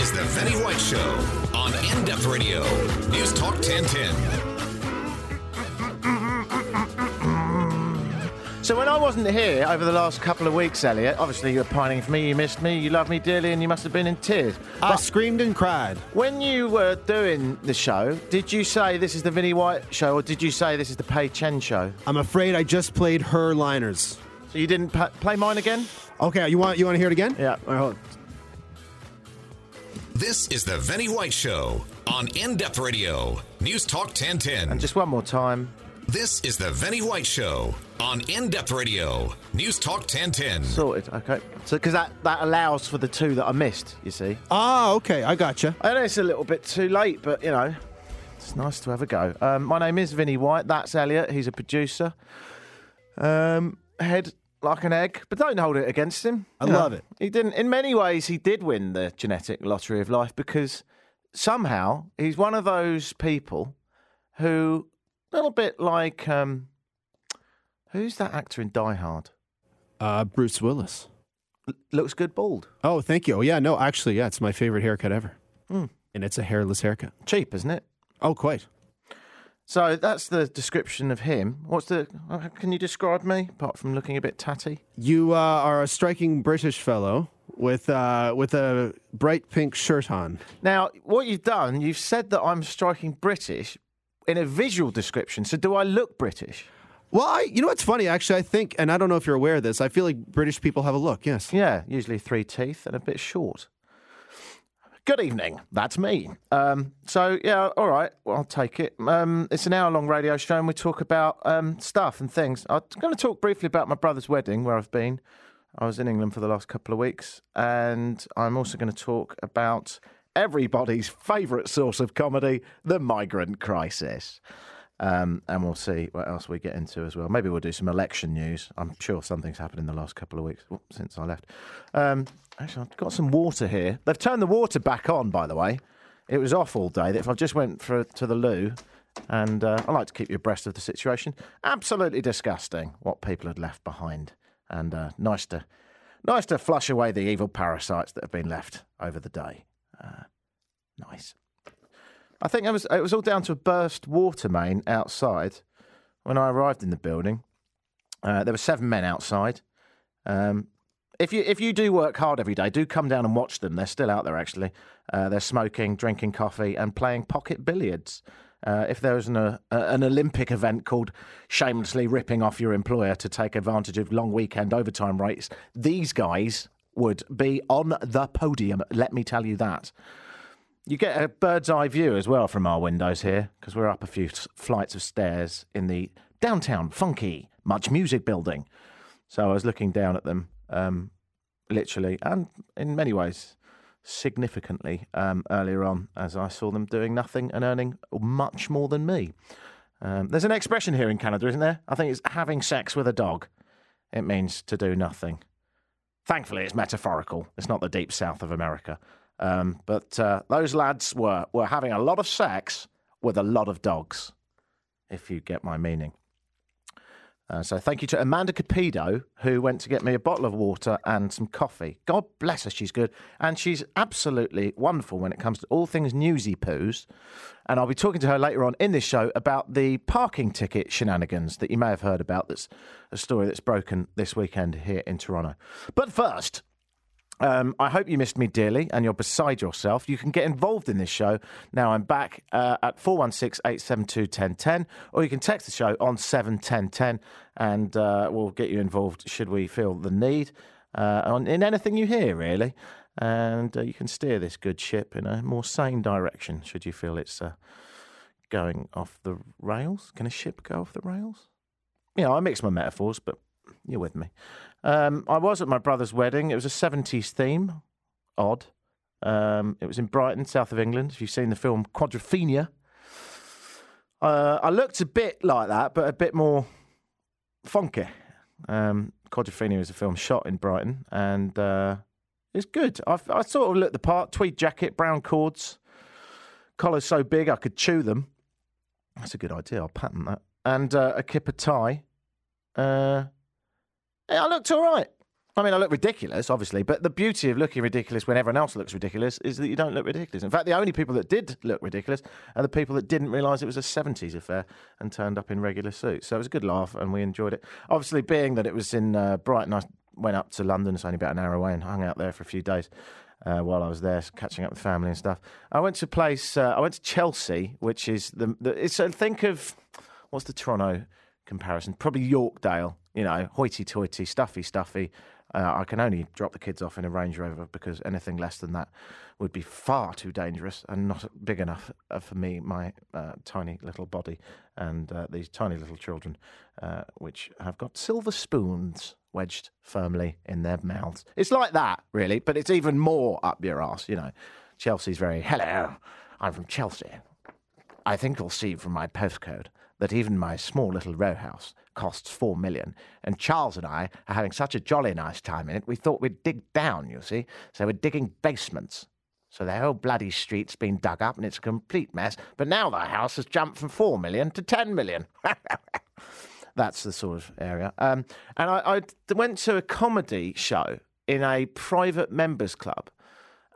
is the Vinny White Show on In Depth Radio. News Talk 1010. So when I wasn't here over the last couple of weeks, Elliot, obviously you were pining for me, you missed me, you love me dearly, and you must have been in tears. I screamed and cried. When you were doing the show, did you say this is the Vinny White show, or did you say this is the Pei Chen show? I'm afraid I just played her liners. So you didn't pa- play mine again? Okay, you want you want to hear it again? Yeah. All right, hold on. This is the Vinny White Show on In Depth Radio. News Talk 1010. And just one more time. This is the Vinny White Show on In Depth Radio. News Talk 1010. Sorted. Okay. So because that that allows for the two that I missed. You see. Ah, okay, I gotcha. I know it's a little bit too late, but you know, it's nice to have a go. Um, my name is Vinny White. That's Elliot. He's a producer. Um, head like an egg, but don't hold it against him. I You know, love it. He didn't. In many ways, he did win the genetic lottery of life because somehow he's one of those people who, a little bit like, um, who's that actor in Die Hard? Uh, Bruce Willis. Looks good bald. Oh, thank you. Oh, yeah, no, actually, yeah, it's my favorite haircut ever, Hmm. and it's a hairless haircut. Cheap, isn't it? Oh, quite. So that's the description of him. What's the? Can you describe me apart from looking a bit tatty? You uh, are a striking British fellow with uh, with a bright pink shirt on. Now, what you've done, you've said that I'm striking British in a visual description. So, do I look British? Well, I, you know what's funny? Actually, I think, and I don't know if you're aware of this. I feel like British people have a look. Yes. Yeah, usually three teeth and a bit short. Good evening. That's me. Um, so, yeah, all right. Well, I'll take it. Um, it's an hour long radio show, and we talk about um, stuff and things. I'm going to talk briefly about my brother's wedding, where I've been. I was in England for the last couple of weeks, and I'm also going to talk about everybody's favourite source of comedy, the migrant crisis. Um, and we'll see what else we get into as well. Maybe we'll do some election news. I'm sure something's happened in the last couple of weeks since I left. Um, actually, I've got some water here. They've turned the water back on, by the way. It was off all day. If I just went for to the loo, and uh, I like to keep you abreast of the situation. Absolutely disgusting what people had left behind, and uh, nice to nice to flush away the evil parasites that have been left over the day. Uh, nice. I think it was it was all down to a burst water main outside when I arrived in the building. Uh, there were seven men outside. Um, if you if you do work hard every day, do come down and watch them. They're still out there actually. Uh, they're smoking, drinking coffee, and playing pocket billiards. Uh, if there was an, uh, an Olympic event called shamelessly ripping off your employer to take advantage of long weekend overtime rates, these guys would be on the podium. Let me tell you that. You get a bird's eye view as well from our windows here because we're up a few flights of stairs in the downtown funky Much Music building. So I was looking down at them, um, literally, and in many ways, significantly um, earlier on as I saw them doing nothing and earning much more than me. Um, there's an expression here in Canada, isn't there? I think it's having sex with a dog. It means to do nothing. Thankfully, it's metaphorical. It's not the deep south of America. Um, but uh, those lads were, were having a lot of sex with a lot of dogs, if you get my meaning. Uh, so thank you to Amanda Capido, who went to get me a bottle of water and some coffee. God bless her, she's good. And she's absolutely wonderful when it comes to all things newsy poos. And I'll be talking to her later on in this show about the parking ticket shenanigans that you may have heard about. That's a story that's broken this weekend here in Toronto. But first, um, I hope you missed me dearly and you're beside yourself. You can get involved in this show. Now I'm back uh, at 416 872 1010, or you can text the show on 71010 and uh, we'll get you involved should we feel the need uh, on, in anything you hear, really. And uh, you can steer this good ship in a more sane direction should you feel it's uh, going off the rails. Can a ship go off the rails? You know, I mix my metaphors, but you're with me. Um, I was at my brother's wedding. It was a 70s theme. Odd. Um, it was in Brighton, south of England. If you've seen the film Quadrophenia, uh, I looked a bit like that, but a bit more funky. Um, Quadrophenia is a film shot in Brighton, and uh, it's good. I, I sort of looked the part. Tweed jacket, brown cords, collars so big I could chew them. That's a good idea. I'll patent that. And uh, a kipper tie. Uh, I looked all right. I mean, I look ridiculous, obviously, but the beauty of looking ridiculous when everyone else looks ridiculous is that you don't look ridiculous. In fact, the only people that did look ridiculous are the people that didn't realise it was a 70s affair and turned up in regular suits. So it was a good laugh and we enjoyed it. Obviously, being that it was in uh, Brighton, I went up to London, it's only about an hour away, and hung out there for a few days. Uh, while I was there, catching up with family and stuff, I went to a place. Uh, I went to Chelsea, which is the, the it's. Uh, think of what's the Toronto comparison? Probably Yorkdale. You know, hoity-toity, stuffy, stuffy. Uh, I can only drop the kids off in a Range Rover because anything less than that would be far too dangerous and not big enough uh, for me, my uh, tiny little body, and uh, these tiny little children, uh, which have got silver spoons wedged firmly in their mouths. It's like that, really, but it's even more up your ass, you know. Chelsea's very, hello, I'm from Chelsea. I think you'll see from my postcode that even my small little row house costs four million. And Charles and I are having such a jolly nice time in it, we thought we'd dig down, you see. So we're digging basements. So the whole bloody street's been dug up and it's a complete mess. But now the house has jumped from four million to ten million. That's the sort of area. Um, and I, I went to a comedy show in a private members club.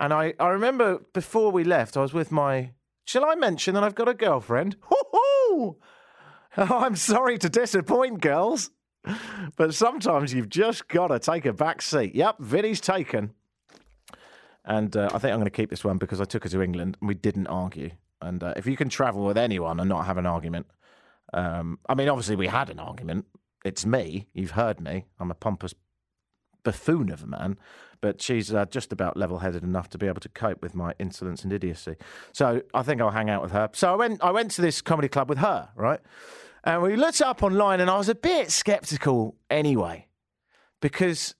And I, I remember before we left, I was with my. Shall I mention that I've got a girlfriend? Hoo-hoo! Oh, I'm sorry to disappoint, girls. But sometimes you've just got to take a back seat. Yep, Vinny's taken. And uh, I think I'm going to keep this one because I took her to England and we didn't argue. And uh, if you can travel with anyone and not have an argument, um, I mean, obviously we had an argument. It's me. You've heard me. I'm a pompous buffoon of a man, but she's uh, just about level-headed enough to be able to cope with my insolence and idiocy. So I think I'll hang out with her. So I went. I went to this comedy club with her, right? And we looked up online, and I was a bit skeptical anyway, because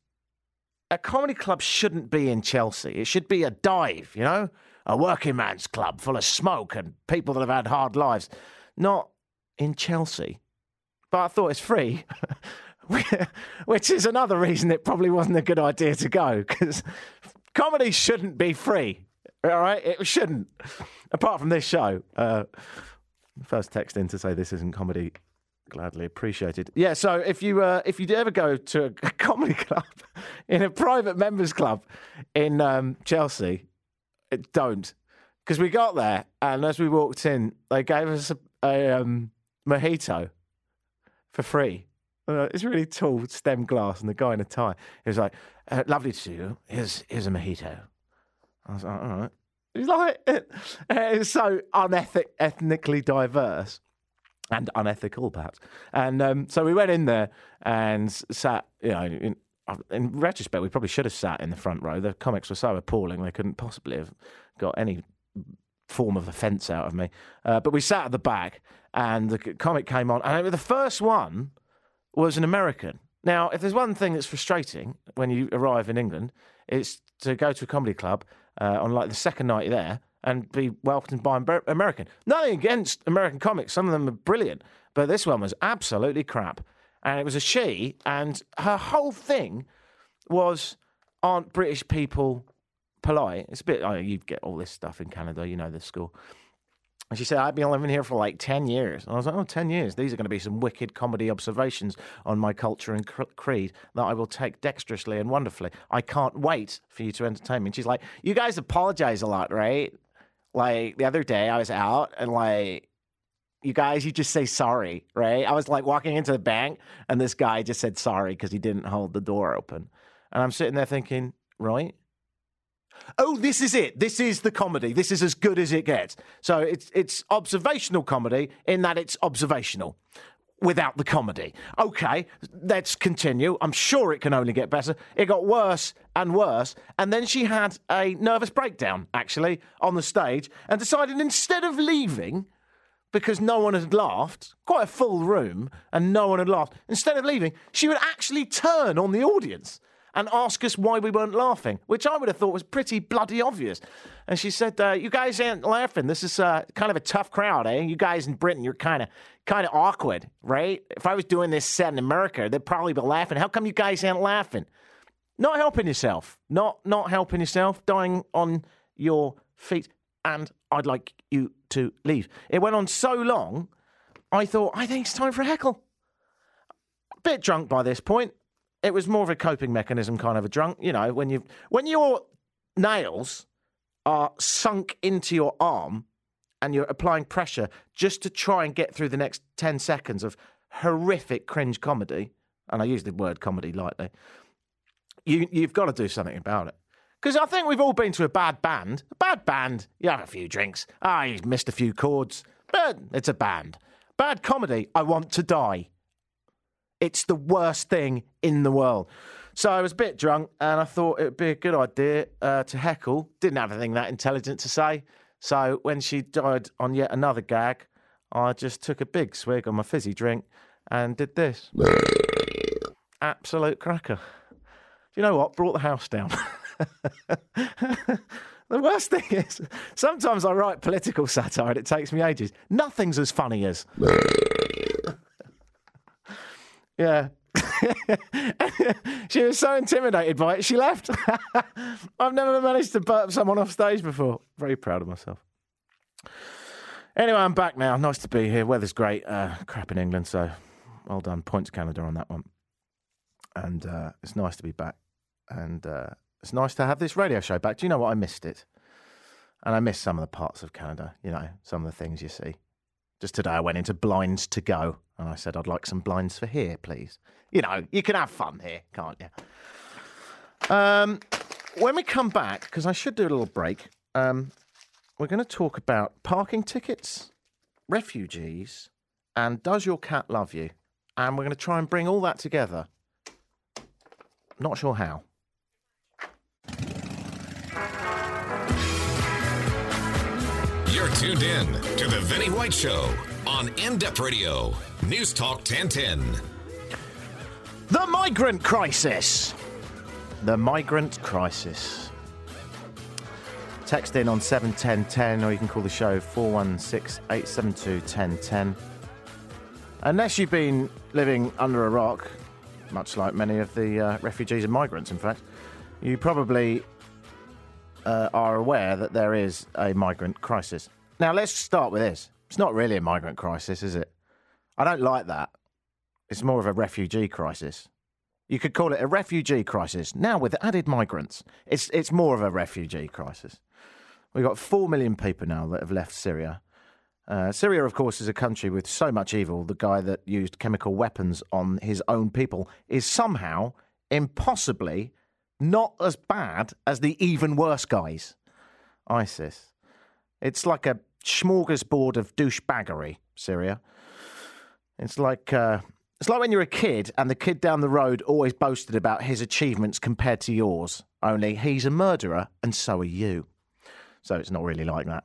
a comedy club shouldn't be in Chelsea. It should be a dive, you know, a working man's club full of smoke and people that have had hard lives, not in Chelsea. But I thought it's free, which is another reason it probably wasn't a good idea to go because comedy shouldn't be free. All right, it shouldn't. Apart from this show, uh, first text in to say this isn't comedy. Gladly appreciated. Yeah, so if you uh, if you ever go to a comedy club in a private members club in um, Chelsea, don't because we got there and as we walked in, they gave us a, a um, mojito for free. Uh, it's really tall stem glass, and the guy in a tie. He was like, uh, "Lovely to see you. Here's here's a mojito." I was like, "All right." He's like, it's so unethic, ethnically diverse and unethical, perhaps. And um, so we went in there and sat. You know, in, in retrospect, we probably should have sat in the front row. The comics were so appalling; they couldn't possibly have got any form of offence out of me. Uh, but we sat at the back, and the comic came on, and the first one was an American. Now, if there's one thing that's frustrating when you arrive in England, it's to go to a comedy club uh, on like the second night there and be welcomed by American. Nothing against American comics; some of them are brilliant, but this one was absolutely crap. And it was a she, and her whole thing was, "Aren't British people polite?" It's a bit. Oh, you get all this stuff in Canada, you know the school. And she said, I've been living here for like 10 years. And I was like, oh, 10 years. These are going to be some wicked comedy observations on my culture and creed that I will take dexterously and wonderfully. I can't wait for you to entertain me. And she's like, you guys apologize a lot, right? Like the other day I was out and like, you guys, you just say sorry, right? I was like walking into the bank and this guy just said sorry because he didn't hold the door open. And I'm sitting there thinking, right? Oh, this is it. This is the comedy. This is as good as it gets. So it's it's observational comedy in that it's observational without the comedy. Okay, let's continue. I'm sure it can only get better. It got worse and worse. And then she had a nervous breakdown, actually, on the stage and decided instead of leaving, because no one had laughed, quite a full room, and no one had laughed, instead of leaving, she would actually turn on the audience and ask us why we weren't laughing, which I would have thought was pretty bloody obvious. And she said, uh, "You guys ain't laughing. This is uh, kind of a tough crowd, eh? You guys in Britain, you're kind of kind of awkward, right? If I was doing this set in America, they'd probably be laughing. How come you guys ain't laughing? Not helping yourself. Not not helping yourself. Dying on your feet. And I'd like you to leave. It went on so long. I thought, I think it's time for a heckle. Bit drunk by this point It was more of a coping mechanism, kind of a drunk. You know, when you when your nails are sunk into your arm and you're applying pressure just to try and get through the next ten seconds of horrific cringe comedy, and I use the word comedy lightly. You you've got to do something about it. Because I think we've all been to a bad band. A bad band, you have a few drinks. Ah, you missed a few chords, but it's a band. Bad comedy, I want to die. It's the worst thing in the world. So I was a bit drunk and I thought it would be a good idea uh, to heckle. Didn't have anything that intelligent to say. So when she died on yet another gag, I just took a big swig on my fizzy drink and did this. Absolute cracker. Do you know what? Brought the house down. the worst thing is, sometimes I write political satire and it takes me ages. Nothing's as funny as. yeah. she was so intimidated by it, she left. I've never managed to burp someone off stage before. Very proud of myself. Anyway, I'm back now. Nice to be here. Weather's great. Uh, crap in England, so well done. Points Canada on that one. And uh, it's nice to be back. And uh, it's nice to have this radio show back. Do you know what? I missed it. And I missed some of the parts of Canada, you know, some of the things you see. Just today, I went into Blinds to Go and I said, I'd like some blinds for here, please. You know, you can have fun here, can't you? Um, when we come back, because I should do a little break, um, we're going to talk about parking tickets, refugees, and does your cat love you? And we're going to try and bring all that together. Not sure how. You're tuned in to The Vinny White Show on In Depth Radio, News Talk 1010. The migrant crisis. The migrant crisis. Text in on 71010 or you can call the show 416 872 1010. Unless you've been living under a rock, much like many of the uh, refugees and migrants, in fact, you probably uh, are aware that there is a migrant crisis. Now, let's start with this. It's not really a migrant crisis, is it? I don't like that. It's more of a refugee crisis. You could call it a refugee crisis. Now, with added migrants, it's, it's more of a refugee crisis. We've got 4 million people now that have left Syria. Uh, Syria, of course, is a country with so much evil. The guy that used chemical weapons on his own people is somehow, impossibly, not as bad as the even worse guys, ISIS. It's like a smorgasbord of douchebaggery, Syria. It's like uh, it's like when you're a kid and the kid down the road always boasted about his achievements compared to yours. Only he's a murderer and so are you. So it's not really like that.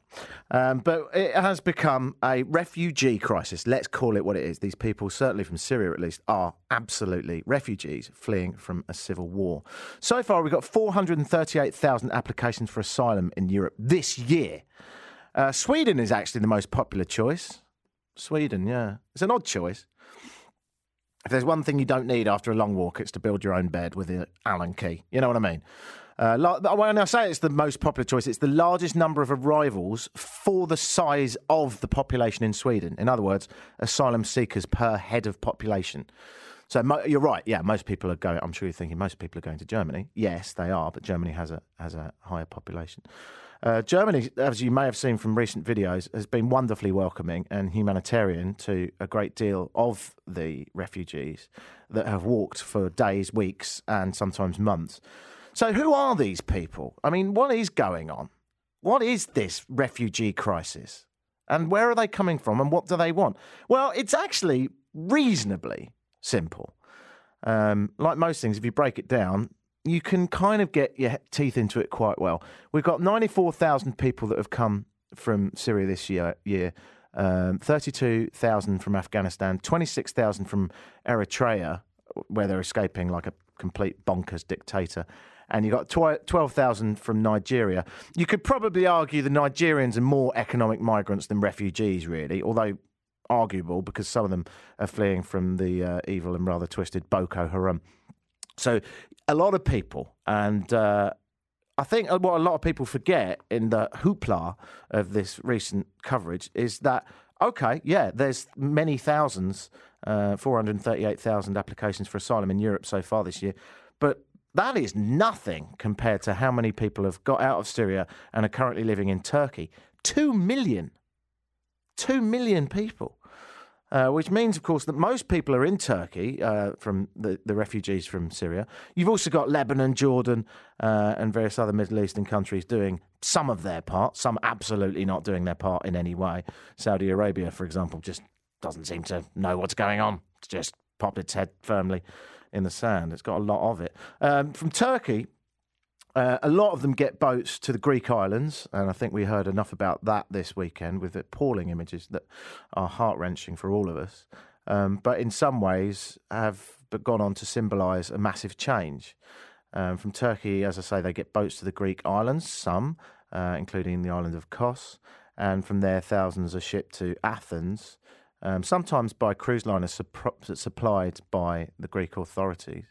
Um, but it has become a refugee crisis. Let's call it what it is. These people, certainly from Syria at least, are absolutely refugees fleeing from a civil war. So far, we've got 438,000 applications for asylum in Europe this year. Uh, Sweden is actually the most popular choice. Sweden, yeah. It's an odd choice. If there's one thing you don't need after a long walk, it's to build your own bed with an Allen key. You know what I mean? Uh, when I say it's the most popular choice, it's the largest number of arrivals for the size of the population in Sweden. In other words, asylum seekers per head of population. So mo- you're right. Yeah, most people are going. I'm sure you're thinking most people are going to Germany. Yes, they are, but Germany has a has a higher population. Uh, Germany, as you may have seen from recent videos, has been wonderfully welcoming and humanitarian to a great deal of the refugees that have walked for days, weeks, and sometimes months. So, who are these people? I mean, what is going on? What is this refugee crisis? And where are they coming from and what do they want? Well, it's actually reasonably simple. Um, like most things, if you break it down, you can kind of get your teeth into it quite well. We've got 94,000 people that have come from Syria this year, year um, 32,000 from Afghanistan, 26,000 from Eritrea, where they're escaping like a complete bonkers dictator. And you got 12,000 from Nigeria. You could probably argue the Nigerians are more economic migrants than refugees, really, although arguable because some of them are fleeing from the uh, evil and rather twisted Boko Haram. So a lot of people, and uh, I think what a lot of people forget in the hoopla of this recent coverage is that okay, yeah, there's many thousands Uh, 438,000 applications for asylum in Europe so far this year. But that is nothing compared to how many people have got out of Syria and are currently living in Turkey. Two million. Two million people. Uh, which means, of course, that most people are in Turkey uh, from the, the refugees from Syria. You've also got Lebanon, Jordan, uh, and various other Middle Eastern countries doing some of their part, some absolutely not doing their part in any way. Saudi Arabia, for example, just doesn't seem to know what's going on. It's just popped its head firmly in the sand. It's got a lot of it. Um, from Turkey, uh, a lot of them get boats to the Greek islands, and I think we heard enough about that this weekend with appalling images that are heart wrenching for all of us. Um, but in some ways, have gone on to symbolise a massive change. Um, from Turkey, as I say, they get boats to the Greek islands, some, uh, including the island of Kos, and from there, thousands are shipped to Athens, um, sometimes by cruise liners supp- supplied by the Greek authorities.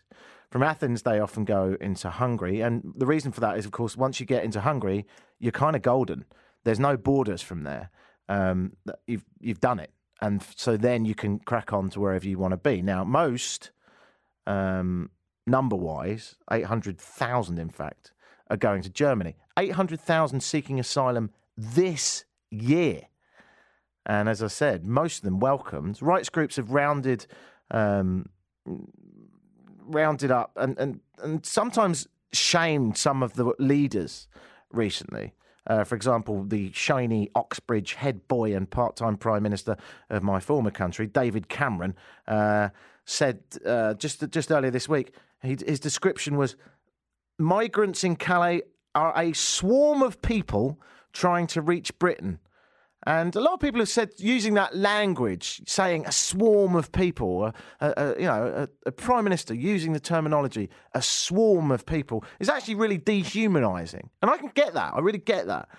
From Athens, they often go into Hungary. And the reason for that is, of course, once you get into Hungary, you're kind of golden. There's no borders from there. Um, you've, you've done it. And so then you can crack on to wherever you want to be. Now, most, um, number wise, 800,000 in fact, are going to Germany. 800,000 seeking asylum this year. And as I said, most of them welcomed. Rights groups have rounded um, rounded up and, and, and sometimes shamed some of the leaders recently. Uh, for example, the shiny Oxbridge head boy and part time Prime Minister of my former country, David Cameron, uh, said uh, just, just earlier this week, he, his description was migrants in Calais are a swarm of people trying to reach Britain. And a lot of people have said using that language, saying a swarm of people, a, a, a you know, a, prime minister using the terminology "a swarm of people" is actually really dehumanising, and I can get that. I really get that.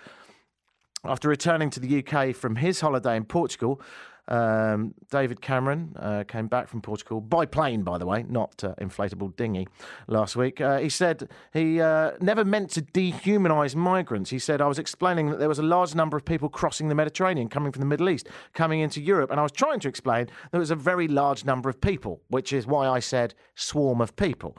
After returning to the UK from his holiday in Portugal, um, David Cameron uh, came back from Portugal by plane, by the way, not uh, inflatable dinghy, last week. Uh, he said he uh, never meant to dehumanise migrants. He said, I was explaining that there was a large number of people crossing the Mediterranean, coming from the Middle East, coming into Europe. And I was trying to explain there was a very large number of people, which is why I said swarm of people.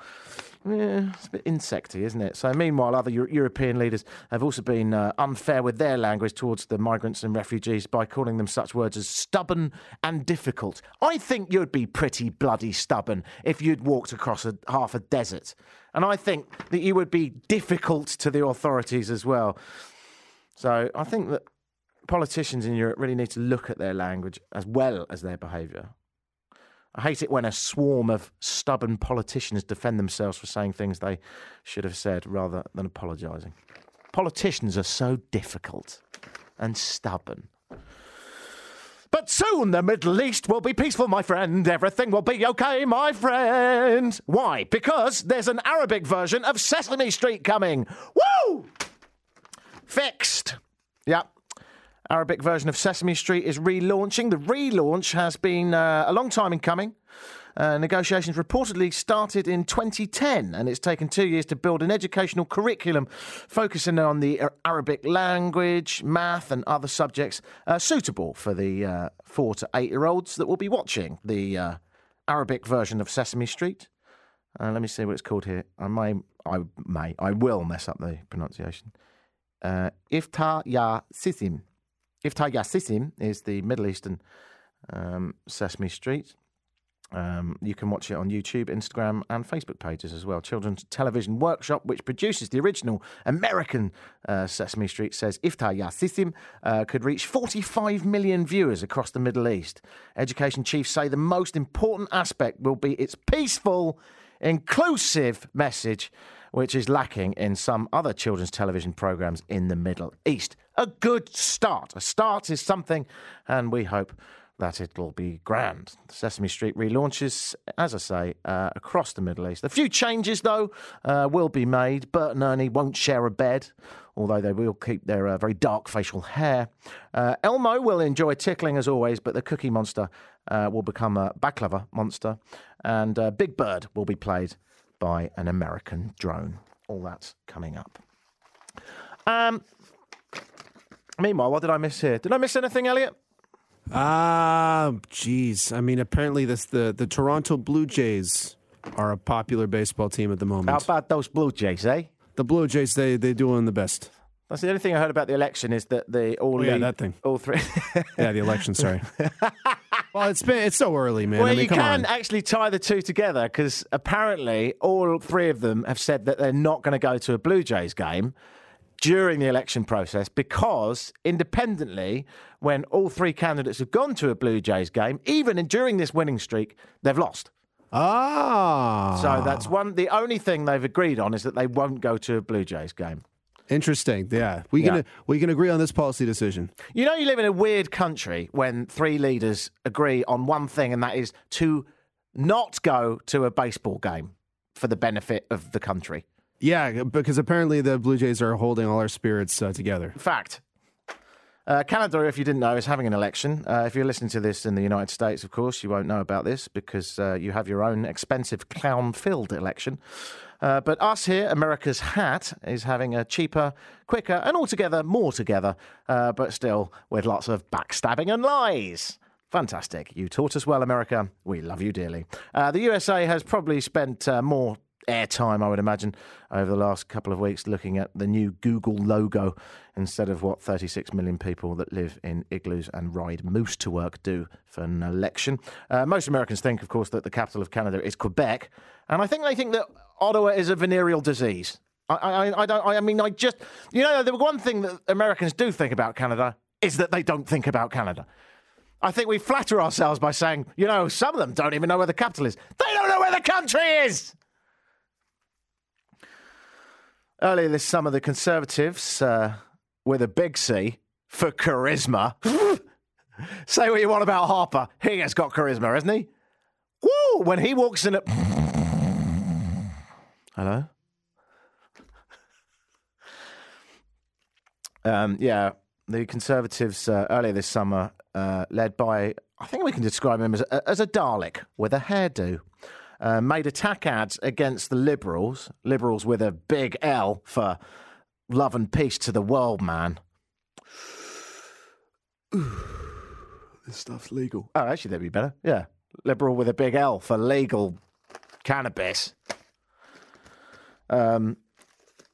Yeah, it's a bit insecty, isn't it? So, meanwhile, other Euro- European leaders have also been uh, unfair with their language towards the migrants and refugees by calling them such words as stubborn and difficult. I think you'd be pretty bloody stubborn if you'd walked across a, half a desert. And I think that you would be difficult to the authorities as well. So, I think that politicians in Europe really need to look at their language as well as their behaviour. I hate it when a swarm of stubborn politicians defend themselves for saying things they should have said rather than apologising. Politicians are so difficult and stubborn. But soon the Middle East will be peaceful, my friend. Everything will be okay, my friend. Why? Because there's an Arabic version of Sesame Street coming. Woo! Fixed. Yep, Arabic version of Sesame Street is relaunching. The relaunch has been uh, a long time in coming. Uh, negotiations reportedly started in 2010, and it's taken two years to build an educational curriculum focusing on the Arabic language, math, and other subjects uh, suitable for the uh, four to eight year olds that will be watching the uh, Arabic version of Sesame Street. Uh, let me see what it's called here. I may, I may, I will mess up the pronunciation. Uh, Ifta Ya Sisim. Iftah Yassisim is the Middle Eastern um, Sesame Street. Um, you can watch it on YouTube, Instagram, and Facebook pages as well. Children's Television Workshop, which produces the original American uh, Sesame Street, says Iftah Yassisim uh, could reach 45 million viewers across the Middle East. Education chiefs say the most important aspect will be its peaceful, inclusive message which is lacking in some other children's television programs in the Middle East. A good start. A start is something, and we hope that it'll be grand. Sesame Street relaunches, as I say, uh, across the Middle East. A few changes, though, uh, will be made. Bert and Ernie won't share a bed, although they will keep their uh, very dark facial hair. Uh, Elmo will enjoy tickling as always, but the Cookie Monster uh, will become a baklava monster, and uh, Big Bird will be played by an American drone. All that's coming up. Um, meanwhile, what did I miss here? Did I miss anything, Elliot? Ah, jeez. I mean, apparently this the the Toronto Blue Jays are a popular baseball team at the moment. How about those Blue Jays, eh? the Blue Jays, they they doing the best. That's the only thing I heard about the election is that they all Oh, yeah, lead- that thing. all three. Yeah, the election. Sorry. well, it's been it's so early, man. well, I mean, you can on. actually tie the two together because apparently all three of them have said that they're not going to go to a Blue Jays game during the election process because independently, when all three candidates have gone to a Blue Jays game, even in, during this winning streak, they've lost. Ah, So that's one. The only thing they've agreed on is that they won't go to a Blue Jays game. interesting. Yeah, we Yeah. can we can agree on this policy decision. You know, you live in a weird country when three leaders agree on one thing, and that is to not go to a baseball game for the benefit of the country. Yeah, because apparently the Blue Jays are holding all our spirits uh, together. Fact. Uh, Canada, if you didn't know, is having an election. Uh, if you're listening to this in the United States, of course, you won't know about this because uh, you have your own expensive clown filled election. Uh, but us here, America's Hat, is having a cheaper, quicker, and altogether more together, uh, but still with lots of backstabbing and lies. Fantastic. You taught us well, America. We love you dearly. Uh, the USA has probably spent more airtime, I would imagine, over the last couple of weeks looking at the new Google logo instead of what 36 million people that live in igloos and ride moose to work do for an election. Uh, most Americans think, of course, that the capital of Canada is Quebec, and I think they think that Ottawa is a venereal disease. I, I, I don't. I mean, I just, you know, the one thing that Americans do think about Canada is that they don't think about Canada. I think we flatter ourselves by saying, you know, some of them don't even know where the capital is. They don't know where the country is. Earlier this summer, the Conservatives, uh, with a big C for charisma, say what you want about Harper. He has got charisma, hasn't he? Woo! When he walks in at. Hello? Um, yeah, the Conservatives uh, earlier this summer, uh, led by, I think we can describe him as a, as a Dalek with a hairdo, uh, made attack ads against the Liberals, Liberals with a big L for love and peace to the world, man. This stuff's legal. Oh, actually, that'd be better. Yeah. Liberal with a big L for legal cannabis. Um,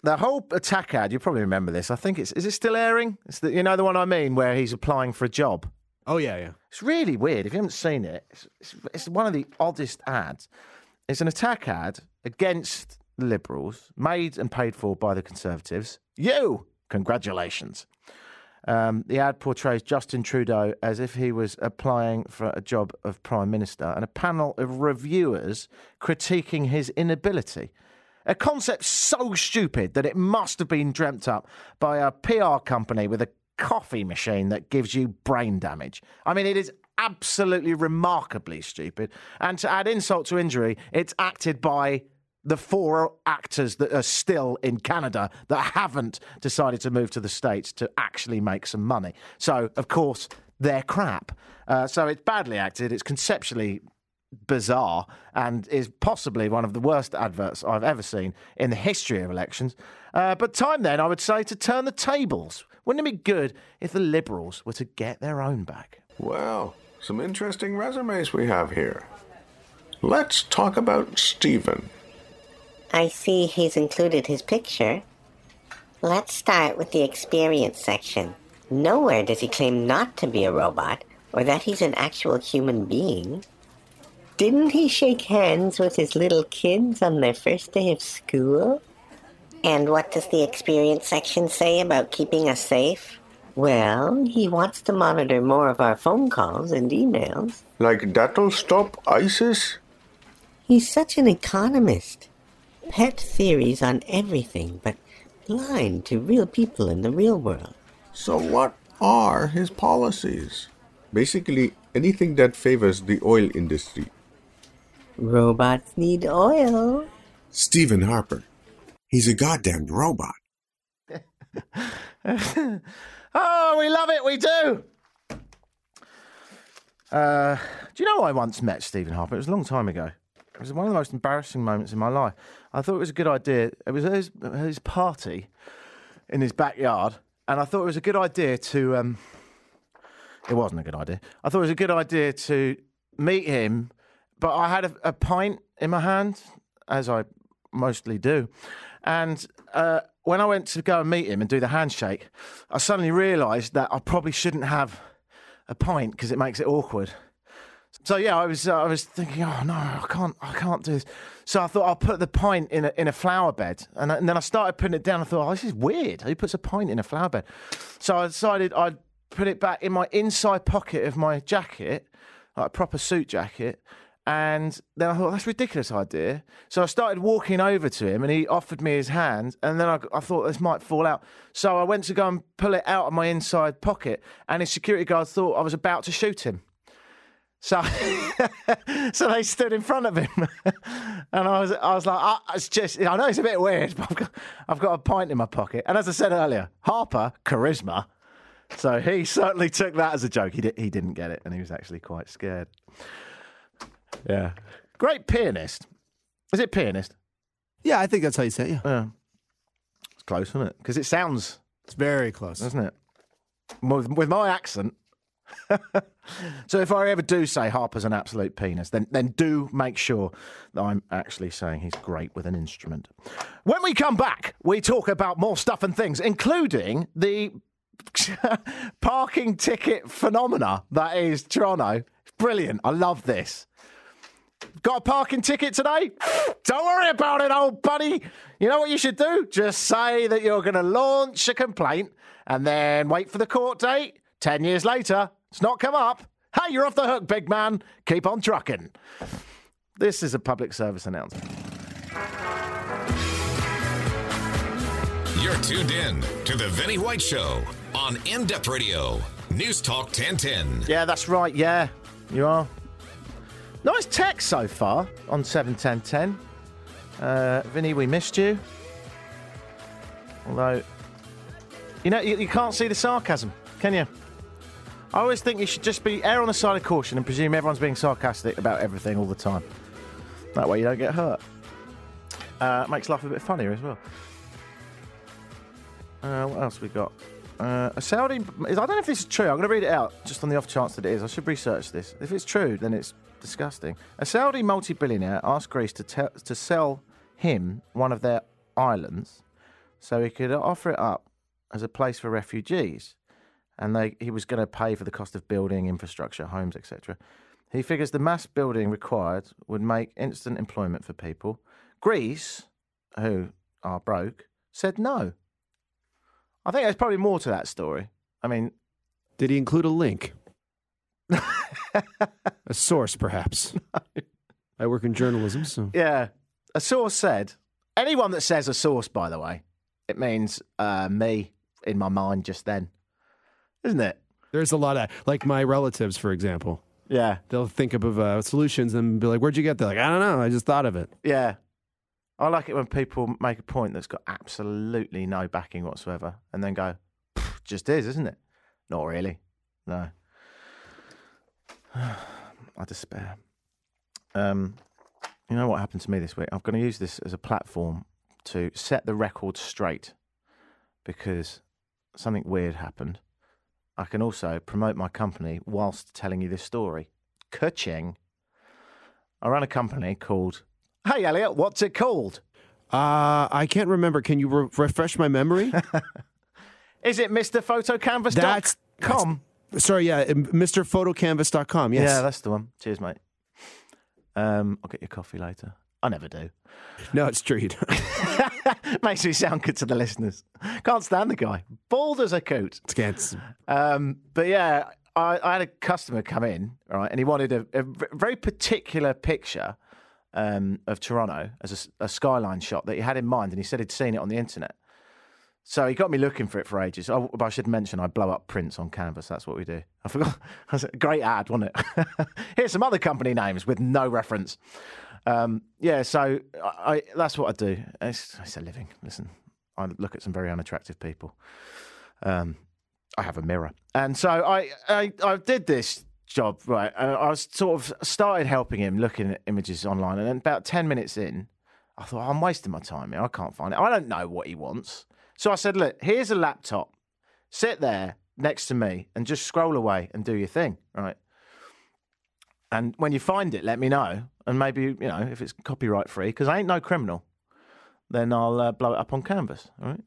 the whole attack ad, you probably remember this. I think it's, is it still airing? It's the, you know the one I mean, where he's applying for a job. Oh yeah, yeah. It's really weird. If you haven't seen it, it's, it's, it's one of the oddest ads. It's an attack ad against the Liberals, made and paid for by the Conservatives. You! Congratulations. Um, the ad portrays Justin Trudeau as if he was applying for a job of Prime Minister and a panel of reviewers critiquing his inability. A concept so stupid that it must have been dreamt up by a PR company with a coffee machine that gives you brain damage. I mean, it is absolutely remarkably stupid. And to add insult to injury, it's acted by the four actors that are still in Canada that haven't decided to move to the States to actually make some money. So, of course, they're crap. Uh, so it's badly acted. It's conceptually bizarre and is possibly one of the worst adverts I've ever seen in the history of elections. Uh, but time then, I would say, to turn the tables. Wouldn't it be good if the Liberals were to get their own back? Well, some interesting resumes we have here. Let's talk about Stephen. I see he's included his picture. Let's start with the experience section. Nowhere does he claim not to be a robot or that he's an actual human being. Didn't he shake hands with his little kids on their first day of school? And what does the experience section say about keeping us safe? Well, he wants to monitor more of our phone calls and emails. Like that'll stop ISIS? He's such an economist. Pet theories on everything, but blind to real people in the real world. So, what are his policies? Basically, anything that favors the oil industry. Robots need oil. Stephen Harper. He's a goddamned robot. Oh, we love it, we do. Uh, do you know I once met Stephen Harper? It was a long time ago. It was one of the most embarrassing moments in my life. I thought it was a good idea. It was his, his party in his backyard, and I thought it was a good idea to um, it wasn't a good idea. I thought it was a good idea to meet him, but I had a, a pint in my hand, as I mostly do. And uh, when I went to go and meet him and do the handshake, I suddenly realised that I probably shouldn't have a pint because it makes it awkward. So yeah, I was uh, I was thinking, oh no, I can't I can't do this. So I thought I'll put the pint in a in a flower bed, and, and then I started putting it down. I thought, oh, this is weird. Who puts a pint in a flower bed? So I decided I'd put it back in my inside pocket of my jacket, like a proper suit jacket. And then I thought that's a ridiculous idea. So I started walking over to him, and he offered me his hand. And then I, I thought this might fall out. So I went to go and pull it out of my inside pocket, and his security guard thought I was about to shoot him. So, so they stood in front of him, and I was, I was like, oh, it's just, I know it's a bit weird, but I've got, I've got a pint in my pocket. And as I said earlier, Harper charisma, so he certainly took that as a joke. He did, he didn't get it, and he was actually quite scared. Yeah, great pianist. Is it pianist? Yeah, I think that's how you say it. Yeah. Yeah, it's close, isn't it? Because it sounds, It's very close. doesn't it? With, with my accent. so if I ever do say Harper's an absolute penis, then then do make sure that I'm actually saying he's great with an instrument. When we come back, we talk about more stuff and things, including the parking ticket phenomena that is Toronto. Brilliant. I love this. Got a parking ticket today? Don't worry about it, old buddy. You know what you should do? Just say that you're going to launch a complaint and then wait for the court date. Ten years later, it's not come up. Hey, you're off the hook, big man. Keep on trucking. This is a public service announcement. You're tuned in to the Vinny White Show on In Depth Radio, News Talk 1010. Yeah, that's right. Yeah, you are. Nice text so far on 71010. Uh, Vinny, we missed you. Although, you know, you, you can't see the sarcasm, can you? I always think you should just be err on the side of caution and presume everyone's being sarcastic about everything all the time. That way you don't get hurt. Uh, makes life a bit funnier as well. Uh, what else we got? Uh, a Saudi. I don't know if this is true. I'm going to read it out just on the off chance that it is. I should research this. If it's true, then it's disgusting. A Saudi multi-billionaire asked Greece to tell to sell him one of their islands, so he could offer it up as a place for refugees, and they he was going to pay for the cost of building infrastructure, homes, etc. He figures the mass building required would make instant employment for people. Greece, who are broke, said no. I think there's probably more to that story. I mean, Did he include a link? a source, perhaps. I work in journalism, so yeah, a source said. Anyone that says a source, by the way, it means uh, me in my mind just then, isn't it? there's a lot of like my relatives, for example. Yeah, They'll think up of uh, solutions and be like, "Where'd you get that?" Like, I don't know. I just thought of it. yeah. I like it when people make a point that's got absolutely no backing whatsoever, and then go, "Just is, isn't it?" Not really. No. I despair. Um, you know what happened to me this week? I'm going to use this as a platform to set the record straight because something weird happened. I can also promote my company whilst telling you this story. Kuching. I run a company called. Hey, Elliot, what's it called? Uh, I can't remember. Can you re- refresh my memory? Is it Mr. MrPhotoCanvas.com? That's- Sorry, yeah, MrPhotoCanvas.com. Yes. Yeah, that's the one. Cheers, mate. Um, I'll get your coffee later. I never do. no, it's true. you don't. Makes me sound good to the listeners. Can't stand the guy. Bald as a coot. It's- Um, but yeah, I, I had a customer come in, right, and he wanted a very particular picture um, of Toronto as a skyline shot that he had in mind, and he said he'd seen it on the internet. So he got me looking for it for ages. Oh, I should mention I blow up prints on canvas. That's what we do. I forgot. Great ad, wasn't it? Here's some other company names with no reference. Um, yeah, so I, I, that's what I do. It's, it's a living. Listen, I look at some very unattractive people. Um, I have a mirror, and so I, I, I did this job right. I was sort of started helping him looking at images online, and then about ten minutes in, I thought I'm wasting my time here. I can't find it. I don't know what he wants, so I said, "Look, here's a laptop. Sit there next to me and just scroll away and do your thing, right? And when you find it, let me know. And maybe, you know, if it's copyright free, because I ain't no criminal, then I'll uh, blow it up on canvas, all right?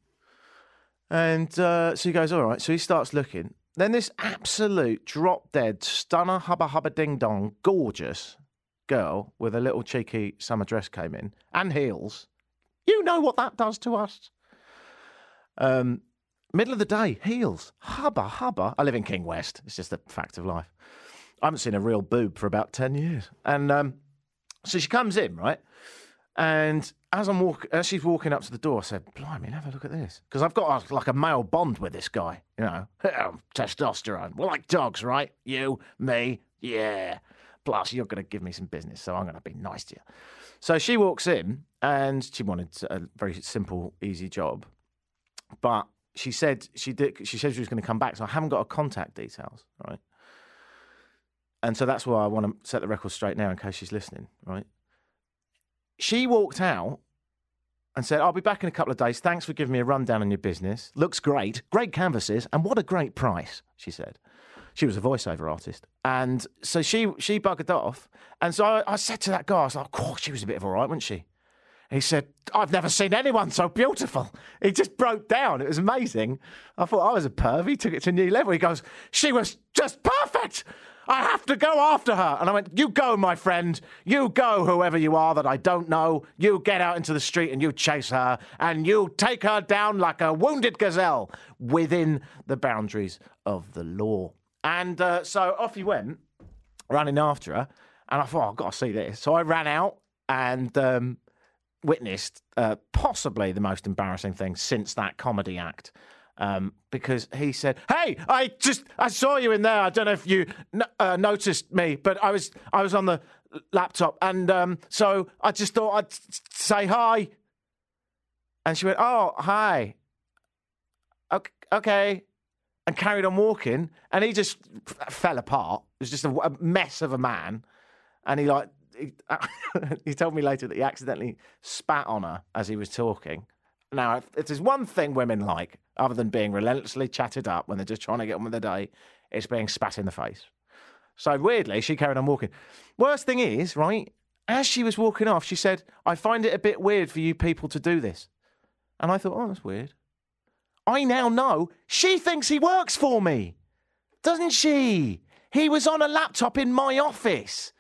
And uh, so he goes, all right. So he starts looking. Then this absolute drop dead, stunner, hubba hubba ding dong, gorgeous girl with a little cheeky summer dress came in and heels. You know what that does to us. Um, middle of the day, heels, hubba hubba. I live in King West. It's just a fact of life. I haven't seen a real boob for about 10 years. And um, so she comes in, right? And as I'm walk, as she's walking up to the door, I said, "Blimey, have a look at this," because I've got a, like a male bond with this guy. You know, testosterone. We're like dogs, right? You, me, yeah. Plus, you're going to give me some business, so I'm going to be nice to you. So she walks in, and she wanted a very simple, easy job, but she said she did. She said she was going to come back, so I haven't got her contact details, right? And so that's why I want to set the record straight now, in case she's listening, right? she walked out and said, I'll be back in a couple of days. Thanks for giving me a rundown on your business. Looks great. Great canvases. And what a great price, she said. She was a voiceover artist. And so she she buggered off. And so I, I said to that guy, I was like, oh, she was a bit of all right, wasn't she? He said, I've never seen anyone so beautiful. He just broke down. It was amazing. I thought I was a perv. He took it to a new level. He goes, She was just perfect. I have to go after her. And I went, You go, my friend. You go, whoever you are that I don't know. You get out into the street and you chase her and you take her down like a wounded gazelle within the boundaries of the law. And uh, so off he went, running after her. And I thought, oh, I've got to see this. So I ran out and um, witnessed uh, possibly the most embarrassing thing since that comedy act um, because he said, "Hey, I just I saw you in there. I don't know if you uh, noticed me, but I was I was on the laptop, and um, so I just thought I'd say hi." And she went, "Oh, hi." Okay, okay, and carried on walking, and he just f- fell apart. It was just a, a mess of a man, and he like. He, he told me later that he accidentally spat on her as he was talking. Now, if, if there's one thing women like, other than being relentlessly chatted up when they're just trying to get on with the day, it's being spat in the face. So weirdly, she carried on walking. Worst thing is, right, as she was walking off, she said, I find it a bit weird for you people to do this. And I thought, oh, that's weird. I now know she thinks he works for me. Doesn't she? He was on a laptop in my office.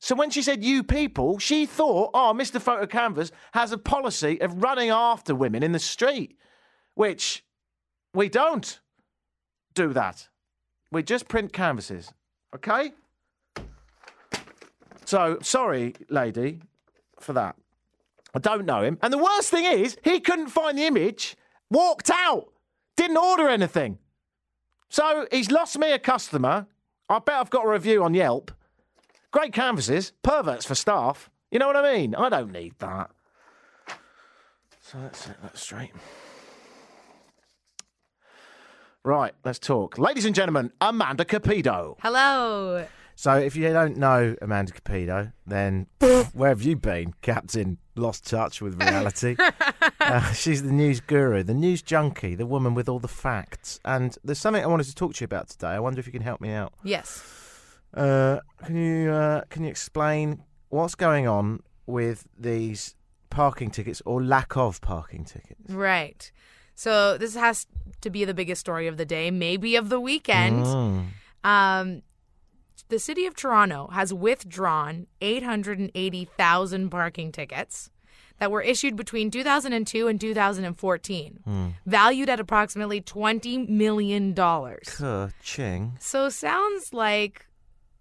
So when she said you people, she thought, oh, Mr. Photo Canvas has a policy of running after women in the street, which we don't do that. We just print canvases, okay? So sorry, lady, for that. I don't know him. And the worst thing is, he couldn't find the image, walked out, didn't order anything. So he's lost me a customer. I bet I've got a review on Yelp. Great canvases, perverts for staff. You know what I mean? I don't need that. So let's set that straight. Right, let's talk. Ladies and gentlemen, Amanda Capido. Hello. So if you don't know Amanda Capido, then where have you been, Captain? Lost touch with reality. uh, she's the news guru, the news junkie, the woman with all the facts. And there's something I wanted to talk to you about today. I wonder if you can help me out. Yes. Uh, can you uh, can you explain what's going on with these parking tickets or lack of parking tickets? Right. So this has to be the biggest story of the day, maybe of the weekend. Mm. Um, the city of Toronto has withdrawn 880,000 parking tickets that were issued between 2002 and 2014, valued at approximately 20 million dollars. Ka-ching. So sounds like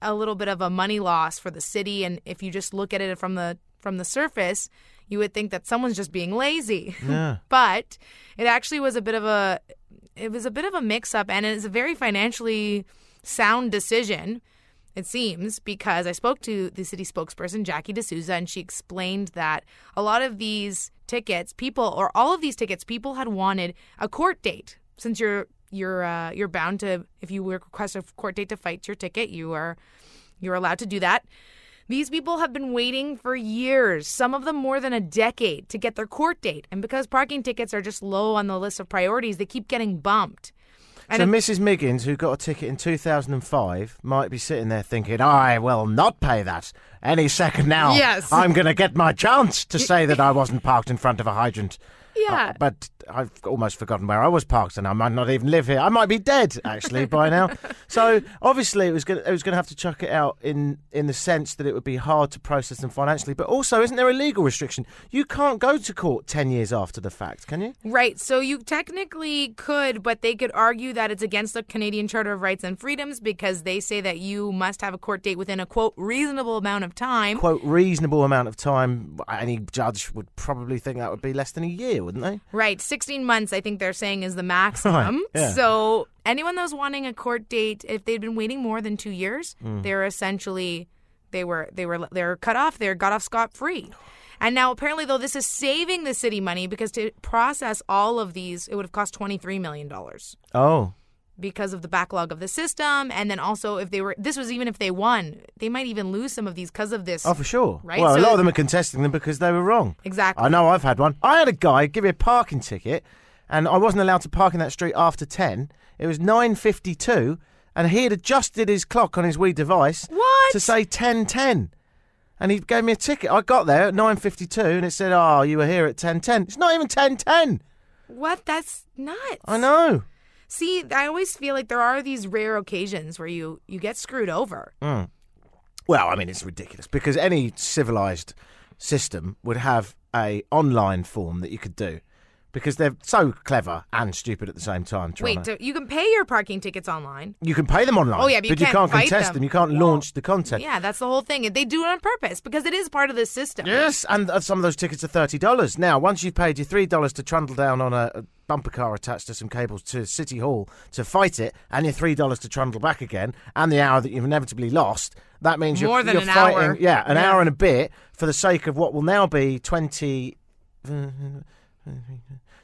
a little bit of a money loss for the city and if you just look at it from the from the surface, you would think that someone's just being lazy. Yeah. but it actually was a bit of a it was a bit of a mix up and it's a very financially sound decision it seems because I spoke to the city spokesperson Jackie D'Souza and she explained that a lot of these tickets people or all of these tickets people had wanted a court date since you're you're uh, you're bound to if you request a court date to fight your ticket you are you're allowed to do that these people have been waiting for years, some of them more than a decade, to get their court date. And because parking tickets are just low on the list of priorities, they keep getting bumped. And so it- Mrs. Miggins, who got a ticket in 2005, might be sitting there thinking, I will not pay that. Any second now, Yes. I'm going to get my chance to say that I wasn't parked in front of a hydrant. Yeah. Uh, but I've almost forgotten where I was parked, and I might not even live here. I might be dead actually by now. So obviously, it was going it was going to have to chuck it out in in the sense that it would be hard to process them financially. But also, isn't there a legal restriction? You can't go to court ten years after the fact, can you? Right. So you technically could, but they could argue that it's against the Canadian Charter of Rights and Freedoms because they say that you must have a court date within a quote reasonable amount of time. Quote reasonable amount of time. Any judge would probably think that would be less than a year, wouldn't they? Right. 16 months, I think they're saying, is the maximum. yeah. So anyone that was wanting a court date, if they'd been waiting more than two years, Mm. they're essentially they were they were they were cut off. They got off scot free. And now apparently though this is saving the city money because to process all of these it would have cost 23 million dollars Oh, because of the backlog of the system and then also if they were this was even if they won, they might even lose some of these because of this. oh, for sure. Right, Well, a lot of them are contesting them because they were wrong. Exactly. I know I've had one. I had a guy give me a parking ticket, and I wasn't allowed to park in that street after ten. It was nine fifty-two, and he had adjusted his clock on his wee device What? to say ten ten, and he gave me a ticket. I got there at nine fifty-two, and it said, "Oh, you were here at ten ten." It's not even ten ten. What? That's nuts. I know. See, I always feel like there are these rare occasions where you you get screwed over. Well, I mean, it's ridiculous because any civilized system would have a online form that you could do because they're so clever and stupid at the same time. Wait, so you can pay your parking tickets online. you can pay them online. Oh, yeah, but you can't can't contest them. them. You can't Well, launch the contest. Yeah, that's the whole thing. They do it on purpose because it is part of the system. Yes, and uh, some of those tickets are thirty dollars. Now, once you've paid your three dollars to trundle down on a bumper car attached to some cables to City Hall to fight it, and your three dollars to trundle back again, and the hour that you've inevitably lost, that means you're, More than you're an fighting. hour. Yeah, an Yeah. hour and a bit for the sake of what will now be twenty. Uh,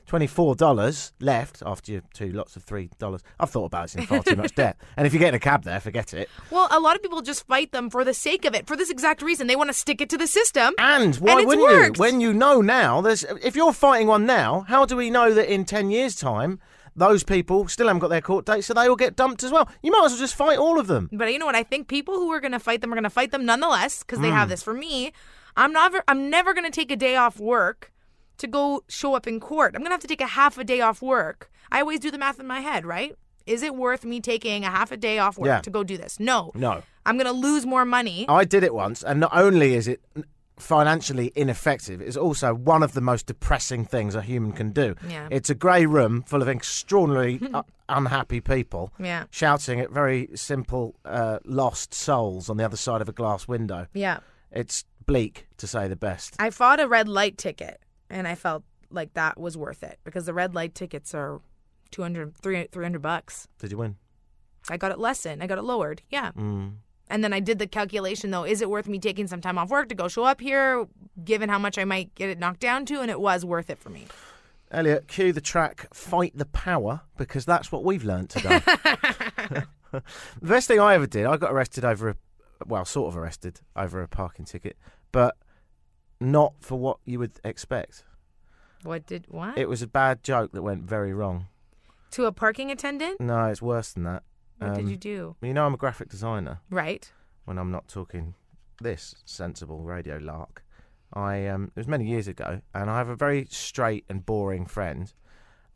Twenty-four dollars left after your two lots of three dollars. I've thought about it in far too much debt, and if you get in a cab there, forget it. Well, a lot of people just fight them for the sake of it, for this exact reason. They want to stick it to the system. And why it's wouldn't worked. you? When you know now, there's if you're fighting one now, how do we know that in ten years' time those people still haven't got their court date, so they will get dumped as well? You might as well just fight all of them. But you know what? I think people who are going to fight them are going to fight them nonetheless because they Hmm. have this. For me, I'm never I'm never going to take a day off work to go show up in court. I'm going to have to take a half a day off work. I always do the math in my head, right? Is it worth me taking a half a day off work Yeah. to go do this? No. No. I'm going to lose more money. I did it once, and not only is it financially ineffective, it's also one of the most depressing things a human can do. Yeah. It's a grey room full of extraordinarily uh, unhappy people Yeah. shouting at very simple, uh, lost souls on the other side of a glass window. Yeah. It's bleak, to say the best. I fought a red light ticket and I felt like that was worth it because the red light tickets are 200 300 300 bucks. Did you win? I got it lessened. I got it lowered. Yeah. Mm. And then I did the calculation though, is it worth me taking some time off work to go show up here given how much I might get it knocked down to and it was worth it for me. Elliot, cue the track Fight the Power because that's what we've learned today. the best thing I ever did, I got arrested over a, well, sort of arrested over a parking ticket, but not for what you would expect. What did what? It was a bad joke that went very wrong. to a parking attendant? No, it's worse than that. What did Um, you do? You know, I'm a graphic designer Right. when I'm not talking this sensible radio lark. I um, it was many years ago, and I have a very straight and boring friend,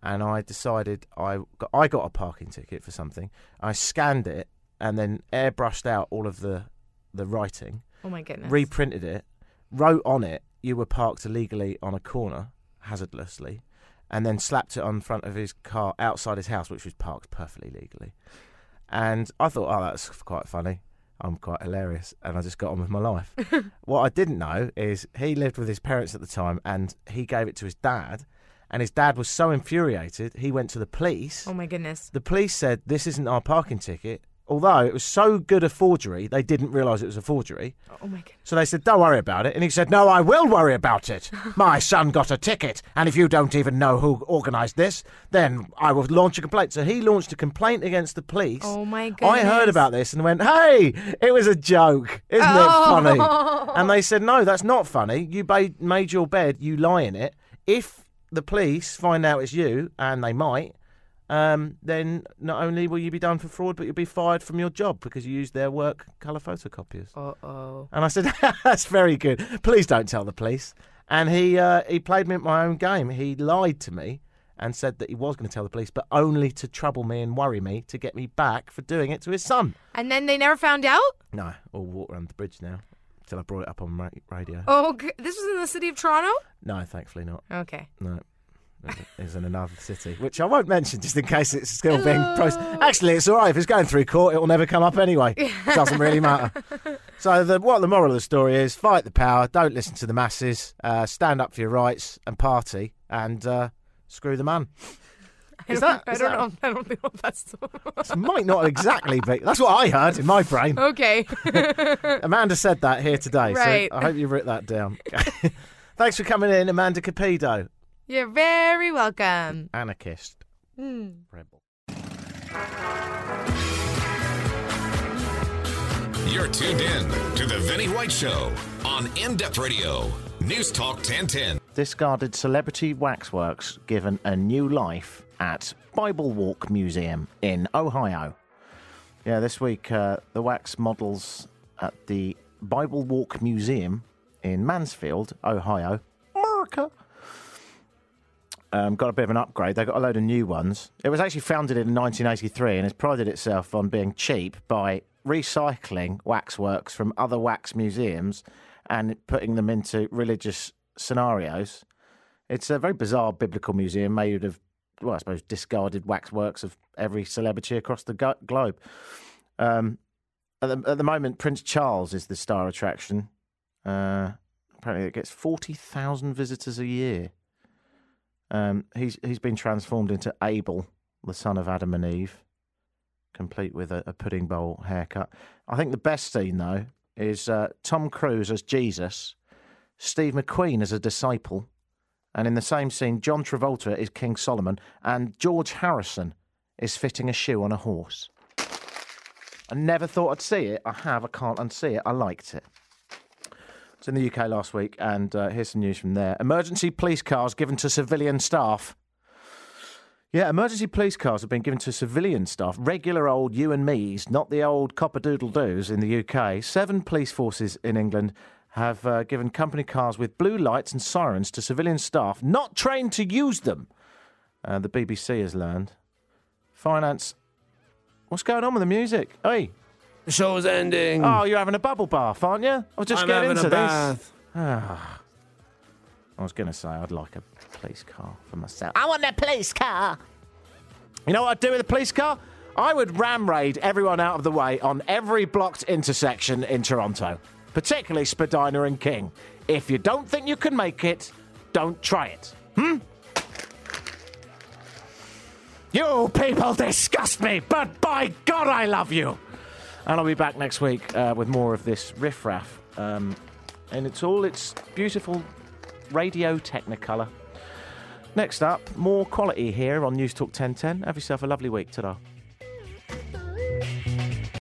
and I decided I got, I got a parking ticket for something. I scanned it and then airbrushed out all of the the writing, Oh my goodness. reprinted it, wrote on it you were parked illegally on a corner, hazardously, and then slapped it on front of his car outside his house, which was parked perfectly legally. And I thought, oh, that's quite funny. I'm quite hilarious, and I just got on with my life. what I didn't know is he lived with his parents at the time, and he gave it to his dad, and his dad was so infuriated he went to the police. oh my goodness. The police said this isn't our parking ticket. Although it was so good a forgery, they didn't realise it was a forgery. Oh, oh my god! So they said, Don't worry about it. And he said, No, I will worry about it. My son got a ticket. And if you don't even know who organised this, then I will launch a complaint. So he launched a complaint against the police. Oh my god! I heard about this and went, Hey, it was a joke. Isn't Oh. it funny? And they said, No, that's not funny. You ba- made your bed, you lie in it. If the police find out it's you, and they might, um, then not only will you be done for fraud, but you'll be fired from your job because you used their work colour photocopiers. Uh oh. And I said, "That's very good. Please don't tell the police." And he uh, he played me at my own game. He lied to me and said that he was going to tell the police, but only to trouble me and worry me to get me back for doing it to his son. And then they never found out? No, all water under the bridge now. Till I brought it up on radio. Oh, this was in the city of Toronto? No, thankfully not. Okay. No. It's in another city, which I won't mention just in case it's still being processed. Actually, it's all right. If it's going through court, it will never come up anyway. It Doesn't really matter. So, the, what the moral of the story is fight the power, don't listen to the masses, uh, stand up for your rights and party, and uh, screw the man. I Is don't, that- I don't that- know. I don't think that's. Might not exactly be. That's what I heard in my brain. okay. Amanda said that here today, Right. so I hope you wrote that down. Thanks for coming in, Amanda Capido. You're very welcome. Anarchist. Hmm. Rebel. You're tuned in to the Vinny White Show on In Depth Radio, News Talk 1010. Discarded celebrity waxworks given a new life at Bible Walk Museum in Ohio. Yeah, this week uh, the wax models at the Bible Walk Museum in Mansfield, Ohio, America. Um, got a bit of an upgrade. They got a load of new ones. It was actually founded in 1983 and has prided itself on being cheap by recycling waxworks from other wax museums and putting them into religious scenarios. It's a very bizarre biblical museum made of, well, I suppose, discarded waxworks of every celebrity across the go- globe. Um, at, the, at the moment, Prince Charles is the star attraction. Uh, apparently, it gets 40,000 visitors a year. Um, he's he's been transformed into Abel, the son of Adam and Eve, complete with a, a pudding bowl haircut. I think the best scene though is uh, Tom Cruise as Jesus, Steve McQueen as a disciple, and in the same scene, John Travolta is King Solomon, and George Harrison is fitting a shoe on a horse. I never thought I'd see it. I have. I can't unsee it. I liked it. It's in the UK last week, and uh, here's some news from there. Emergency police cars given to civilian staff. Yeah, emergency police cars have been given to civilian staff, regular old you and me's, not the old copper-doodle doos in the UK. Seven police forces in England have uh, given company cars with blue lights and sirens to civilian staff not trained to use them. Uh, the BBC has learned. Finance. What's going on with the music? Hey, The show's ending. oh, you're having a bubble bath, aren't you? I'll just I'm get having into a this. bath. I was going to say I'd like a police car for myself. I want a police car. You know what I'd do with a police car? I would ram raid everyone out of the way on every blocked intersection in Toronto, particularly Spadina and King. If you don't think you can make it, don't try it. Hmm? You people disgust me, but by God, I love you. And I'll be back next week uh, with more of this riffraff. Um, and it's all its beautiful radio technicolor. Next up, more quality here on News Talk 1010. Have yourself a lovely week. Ta-da.